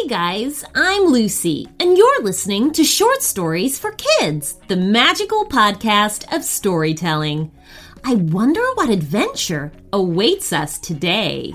Hey guys, I'm Lucy, and you're listening to Short Stories for Kids, the magical podcast of storytelling. I wonder what adventure awaits us today.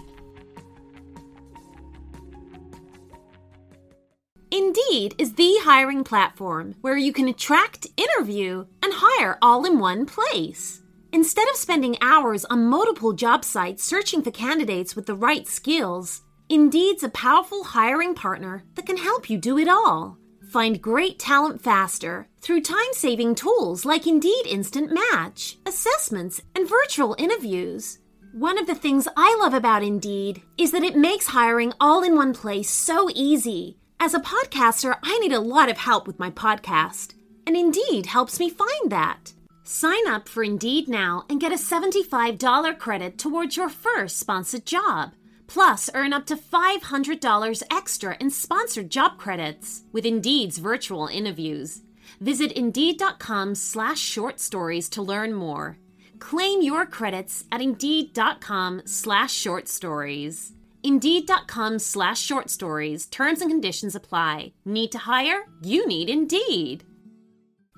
Indeed is the hiring platform where you can attract, interview, and hire all in one place. Instead of spending hours on multiple job sites searching for candidates with the right skills, Indeed's a powerful hiring partner that can help you do it all. Find great talent faster through time saving tools like Indeed Instant Match, assessments, and virtual interviews. One of the things I love about Indeed is that it makes hiring all in one place so easy. As a podcaster, I need a lot of help with my podcast, and Indeed helps me find that. Sign up for Indeed now and get a $75 credit towards your first sponsored job. Plus, earn up to $500 extra in sponsored job credits with Indeed's virtual interviews. Visit Indeed.com slash short stories to learn more. Claim your credits at Indeed.com slash short stories. Indeed.com slash short stories. Terms and conditions apply. Need to hire? You need Indeed.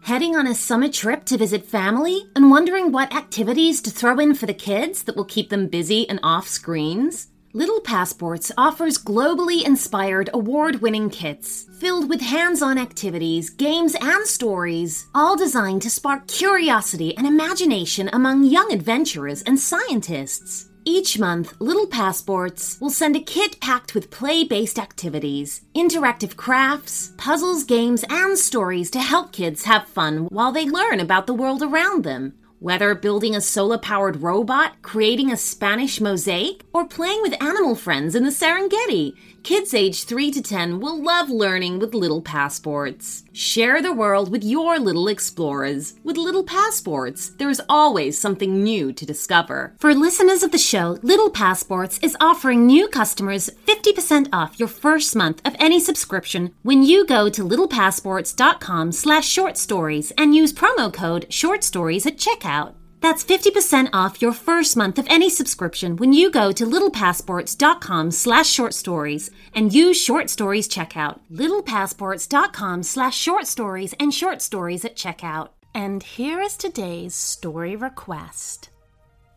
Heading on a summer trip to visit family and wondering what activities to throw in for the kids that will keep them busy and off screens? Little Passports offers globally inspired award winning kits filled with hands on activities, games, and stories, all designed to spark curiosity and imagination among young adventurers and scientists. Each month, Little Passports will send a kit packed with play based activities, interactive crafts, puzzles, games, and stories to help kids have fun while they learn about the world around them. Whether building a solar powered robot, creating a Spanish mosaic, or playing with animal friends in the Serengeti, kids aged 3 to 10 will love learning with Little Passports. Share the world with your little explorers. With Little Passports, there is always something new to discover. For listeners of the show, Little Passports is offering new customers 50% off your first month of any subscription when you go to littlepassports.com slash short stories and use promo code short stories at checkout. That's 50% off your first month of any subscription when you go to littlepassports.com slash short stories and use short stories checkout. littlepassports.com slash short stories and short stories at checkout. And here is today's story request.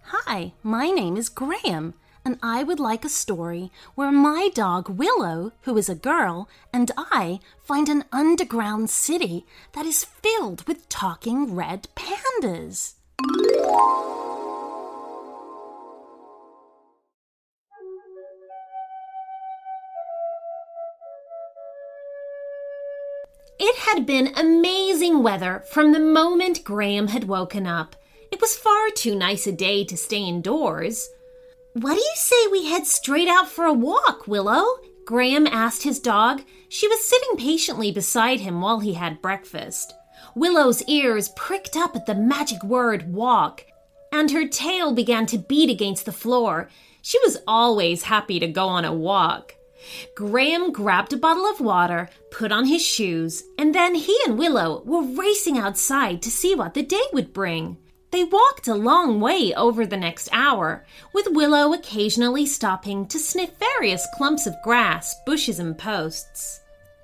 Hi, my name is Graham, and I would like a story where my dog Willow, who is a girl, and I find an underground city that is filled with talking red pandas. It had been amazing weather from the moment Graham had woken up. It was far too nice a day to stay indoors. What do you say we head straight out for a walk, Willow? Graham asked his dog. She was sitting patiently beside him while he had breakfast. Willow's ears pricked up at the magic word walk, and her tail began to beat against the floor. She was always happy to go on a walk. Graham grabbed a bottle of water, put on his shoes, and then he and Willow were racing outside to see what the day would bring. They walked a long way over the next hour, with Willow occasionally stopping to sniff various clumps of grass, bushes, and posts.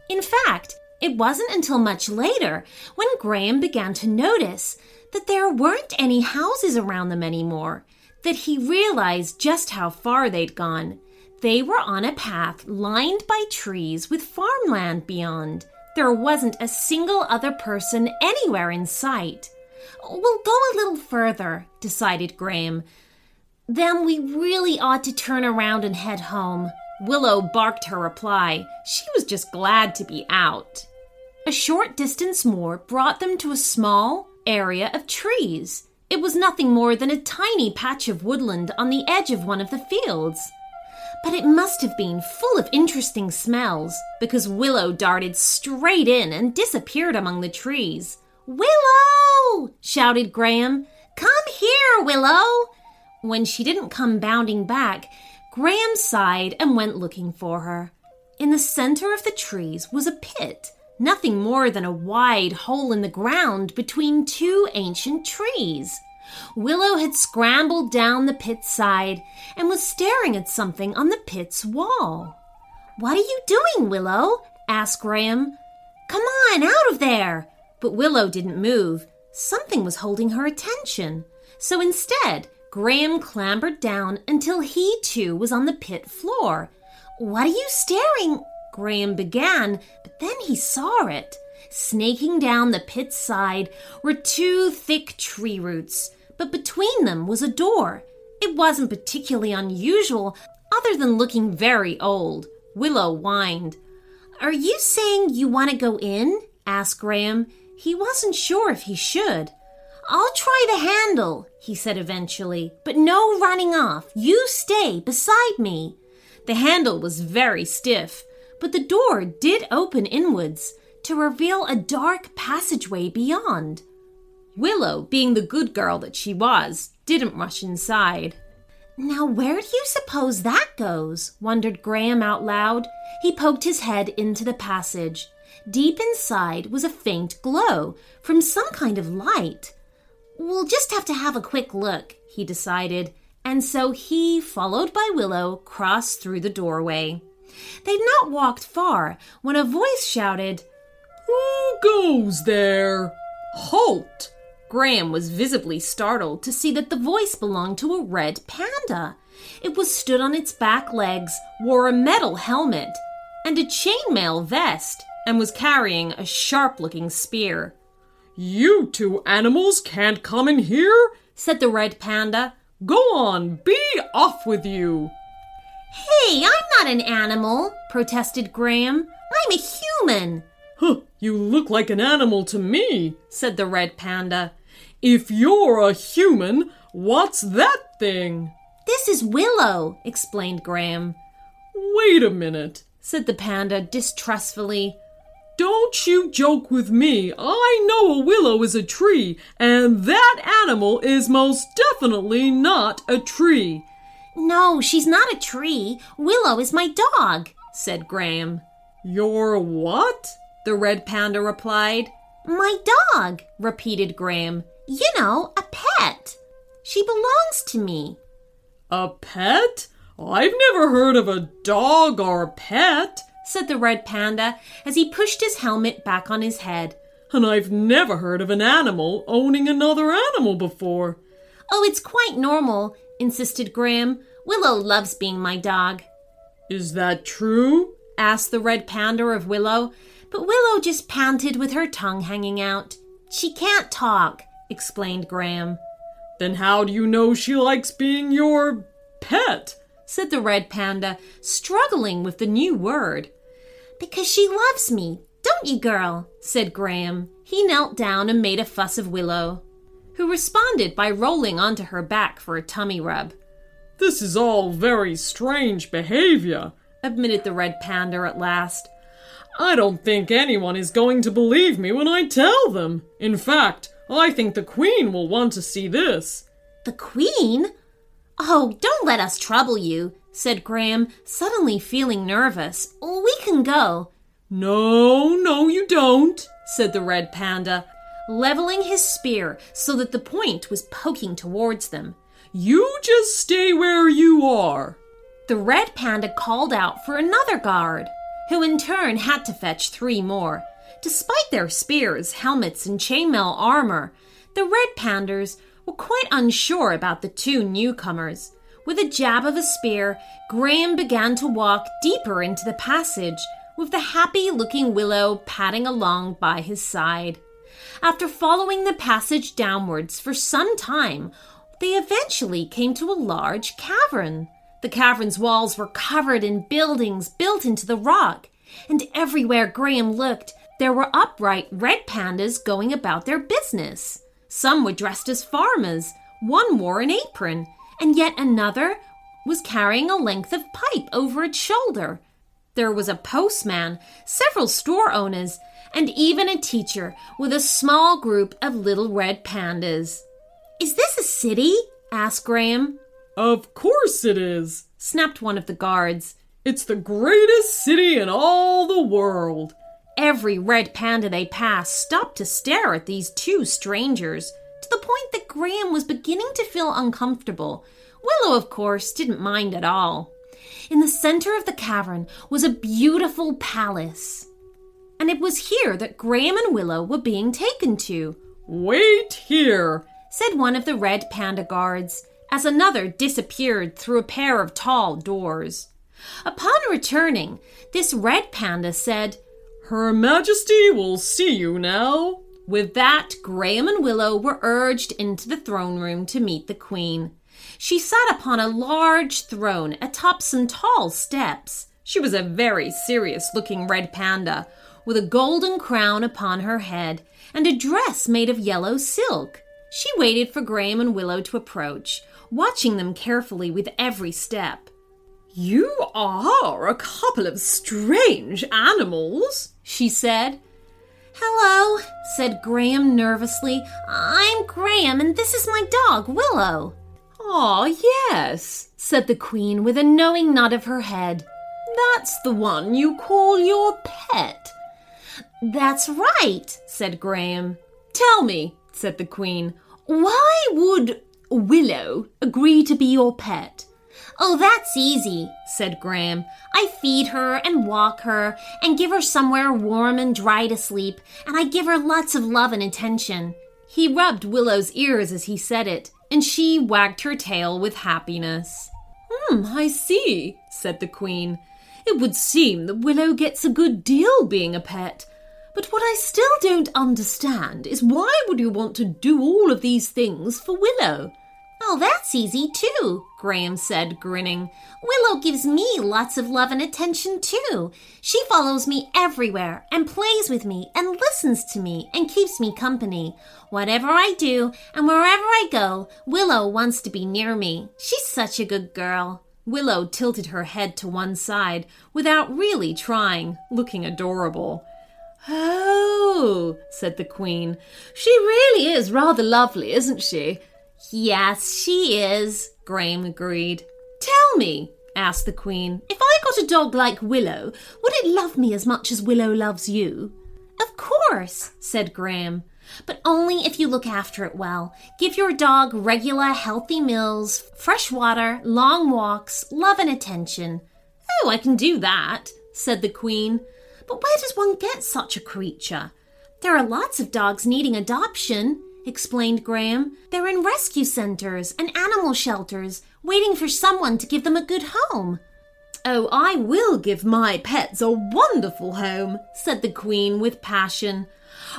In fact, it wasn't until much later when Graham began to notice that there weren't any houses around them anymore that he realized just how far they'd gone. They were on a path lined by trees with farmland beyond. There wasn't a single other person anywhere in sight. We'll go a little further, decided Graham. Then we really ought to turn around and head home. Willow barked her reply. She was just glad to be out. A short distance more brought them to a small area of trees. It was nothing more than a tiny patch of woodland on the edge of one of the fields but it must have been full of interesting smells because Willow darted straight in and disappeared among the trees. Willow! shouted Graham. Come here, Willow! When she didn't come bounding back, Graham sighed and went looking for her. In the center of the trees was a pit, nothing more than a wide hole in the ground between two ancient trees. Willow had scrambled down the pit side and was staring at something on the pit's wall. What are you doing, Willow? asked Graham. Come on, out of there! But Willow didn't move. Something was holding her attention. So instead, Graham clambered down until he too was on the pit floor. What are you staring? Graham began, but then he saw it. Snaking down the pit's side were two thick tree roots, but between them was a door. It wasn't particularly unusual, other than looking very old. Willow whined. Are you saying you want to go in? asked Graham. He wasn't sure if he should. I'll try the handle, he said eventually, but no running off. You stay beside me. The handle was very stiff, but the door did open inwards to reveal a dark passageway beyond. Willow, being the good girl that she was, didn't rush inside. Now, where do you suppose that goes? wondered Graham out loud. He poked his head into the passage. Deep inside was a faint glow from some kind of light. We'll just have to have a quick look, he decided, and so he, followed by Willow, crossed through the doorway. They'd not walked far when a voice shouted, who goes there? Halt! Graham was visibly startled to see that the voice belonged to a red panda. It was stood on its back legs, wore a metal helmet, and a chainmail vest, and was carrying a sharp looking spear. You two animals can't come in here, said the red panda. Go on, be off with you. Hey, I'm not an animal, protested Graham. I'm a human. Huh, you look like an animal to me, said the red panda. If you're a human, what's that thing? This is Willow, explained Graham. Wait a minute, said the panda distrustfully. Don't you joke with me. I know a willow is a tree, and that animal is most definitely not a tree. No, she's not a tree. Willow is my dog, said Graham. Your what? the red panda replied. My dog, repeated Graham. You know, a pet. She belongs to me. A pet? I've never heard of a dog or a pet, said the red panda as he pushed his helmet back on his head. And I've never heard of an animal owning another animal before. Oh, it's quite normal, insisted Graham. Willow loves being my dog. Is that true? asked the red panda of Willow, but Willow just panted with her tongue hanging out. She can't talk, explained Graham. Then how do you know she likes being your pet? said the red panda, struggling with the new word. Because she loves me, don't you, girl? said Graham. He knelt down and made a fuss of Willow, who responded by rolling onto her back for a tummy rub. This is all very strange behavior, admitted the red panda at last. I don't think anyone is going to believe me when I tell them. In fact, I think the Queen will want to see this. The Queen? Oh, don't let us trouble you, said Graham, suddenly feeling nervous. We can go. No, no, you don't, said the red panda, leveling his spear so that the point was poking towards them. You just stay where you are. The red panda called out for another guard who in turn had to fetch three more. Despite their spears, helmets, and chainmail armor, the Red Pandas were quite unsure about the two newcomers. With a jab of a spear, Graham began to walk deeper into the passage, with the happy looking Willow padding along by his side. After following the passage downwards for some time, they eventually came to a large cavern. The cavern's walls were covered in buildings built into the rock, and everywhere Graham looked, there were upright red pandas going about their business. Some were dressed as farmers, one wore an apron, and yet another was carrying a length of pipe over its shoulder. There was a postman, several store owners, and even a teacher with a small group of little red pandas. Is this a city? asked Graham. Of course it is, snapped one of the guards. It's the greatest city in all the world. Every red panda they passed stopped to stare at these two strangers, to the point that Graham was beginning to feel uncomfortable. Willow, of course, didn't mind at all. In the center of the cavern was a beautiful palace. And it was here that Graham and Willow were being taken to. Wait here, said one of the red panda guards, as another disappeared through a pair of tall doors. Upon returning, this red panda said, Her Majesty will see you now. With that, Graham and Willow were urged into the throne room to meet the Queen. She sat upon a large throne atop some tall steps. She was a very serious looking red panda, with a golden crown upon her head and a dress made of yellow silk. She waited for Graham and Willow to approach, watching them carefully with every step. You are a couple of strange animals, she said. Hello, said Graham nervously. I'm Graham, and this is my dog, Willow. Ah, yes, said the Queen with a knowing nod of her head. That's the one you call your pet. That's right, said Graham. Tell me, said the Queen, why would Willow agree to be your pet? Oh, that's easy, said Graham. I feed her and walk her and give her somewhere warm and dry to sleep, and I give her lots of love and attention. He rubbed Willow's ears as he said it, and she wagged her tail with happiness. Hmm, I see, said the Queen. It would seem that Willow gets a good deal being a pet. But what I still don't understand is why would you want to do all of these things for Willow? Oh, that's easy too, Graham said, grinning. Willow gives me lots of love and attention too. She follows me everywhere and plays with me and listens to me and keeps me company. Whatever I do and wherever I go, Willow wants to be near me. She's such a good girl. Willow tilted her head to one side without really trying, looking adorable. Oh, said the Queen. She really is rather lovely, isn't she? Yes, she is, Graham agreed. Tell me, asked the Queen, if I got a dog like Willow, would it love me as much as Willow loves you? Of course, said Graham, but only if you look after it well. Give your dog regular, healthy meals, fresh water, long walks, love and attention. Oh, I can do that, said the Queen. But where does one get such a creature? There are lots of dogs needing adoption, explained Graham. They're in rescue centers and animal shelters, waiting for someone to give them a good home. Oh, I will give my pets a wonderful home, said the Queen with passion.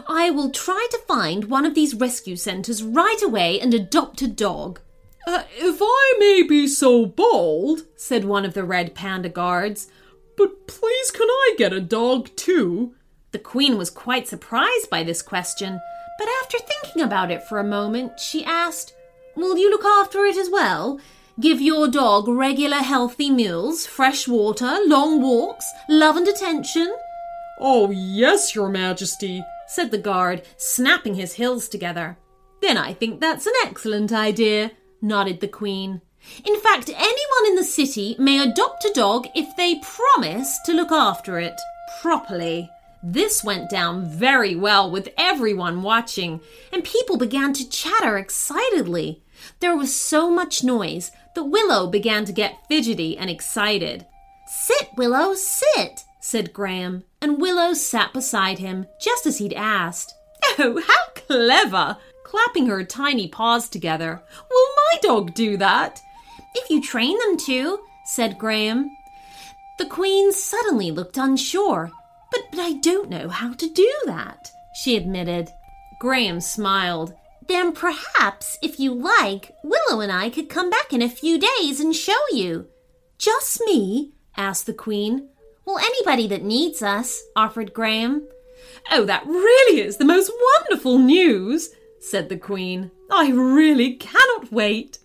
I will try to find one of these rescue centers right away and adopt a dog. Uh, if I may be so bold, said one of the red panda guards, but please can I get a dog too? The Queen was quite surprised by this question. But after thinking about it for a moment, she asked, Will you look after it as well? Give your dog regular healthy meals, fresh water, long walks, love and attention? Oh, yes, Your Majesty, said the guard, snapping his heels together. Then I think that's an excellent idea, nodded the Queen. In fact, anyone in the city may adopt a dog if they promise to look after it properly. This went down very well with everyone watching, and people began to chatter excitedly. There was so much noise that Willow began to get fidgety and excited. Sit, Willow, sit, said Graham, and Willow sat beside him just as he'd asked. Oh, how clever! Clapping her tiny paws together. Will my dog do that? If you train them to, said Graham. The Queen suddenly looked unsure but, but I don't know how to do that, she admitted. Graham smiled. Then perhaps, if you like, Willow and I could come back in a few days and show you. Just me? asked the Queen. Well, anybody that needs us, offered Graham. Oh, that really is the most wonderful news, said the Queen. I really cannot wait.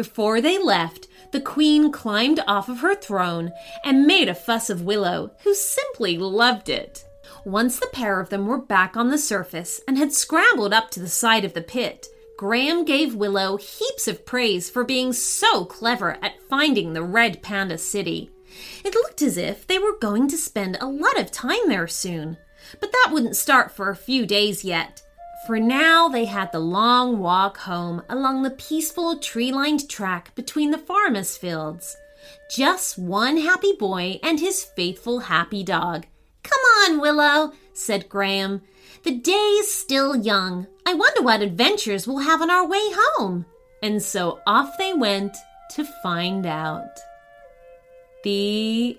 Before they left, the queen climbed off of her throne and made a fuss of Willow, who simply loved it. Once the pair of them were back on the surface and had scrambled up to the side of the pit, Graham gave Willow heaps of praise for being so clever at finding the Red Panda City. It looked as if they were going to spend a lot of time there soon, but that wouldn't start for a few days yet. For now they had the long walk home along the peaceful tree lined track between the farmers' fields. Just one happy boy and his faithful happy dog. Come on, Willow, said Graham. The day's still young. I wonder what adventures we'll have on our way home. And so off they went to find out. The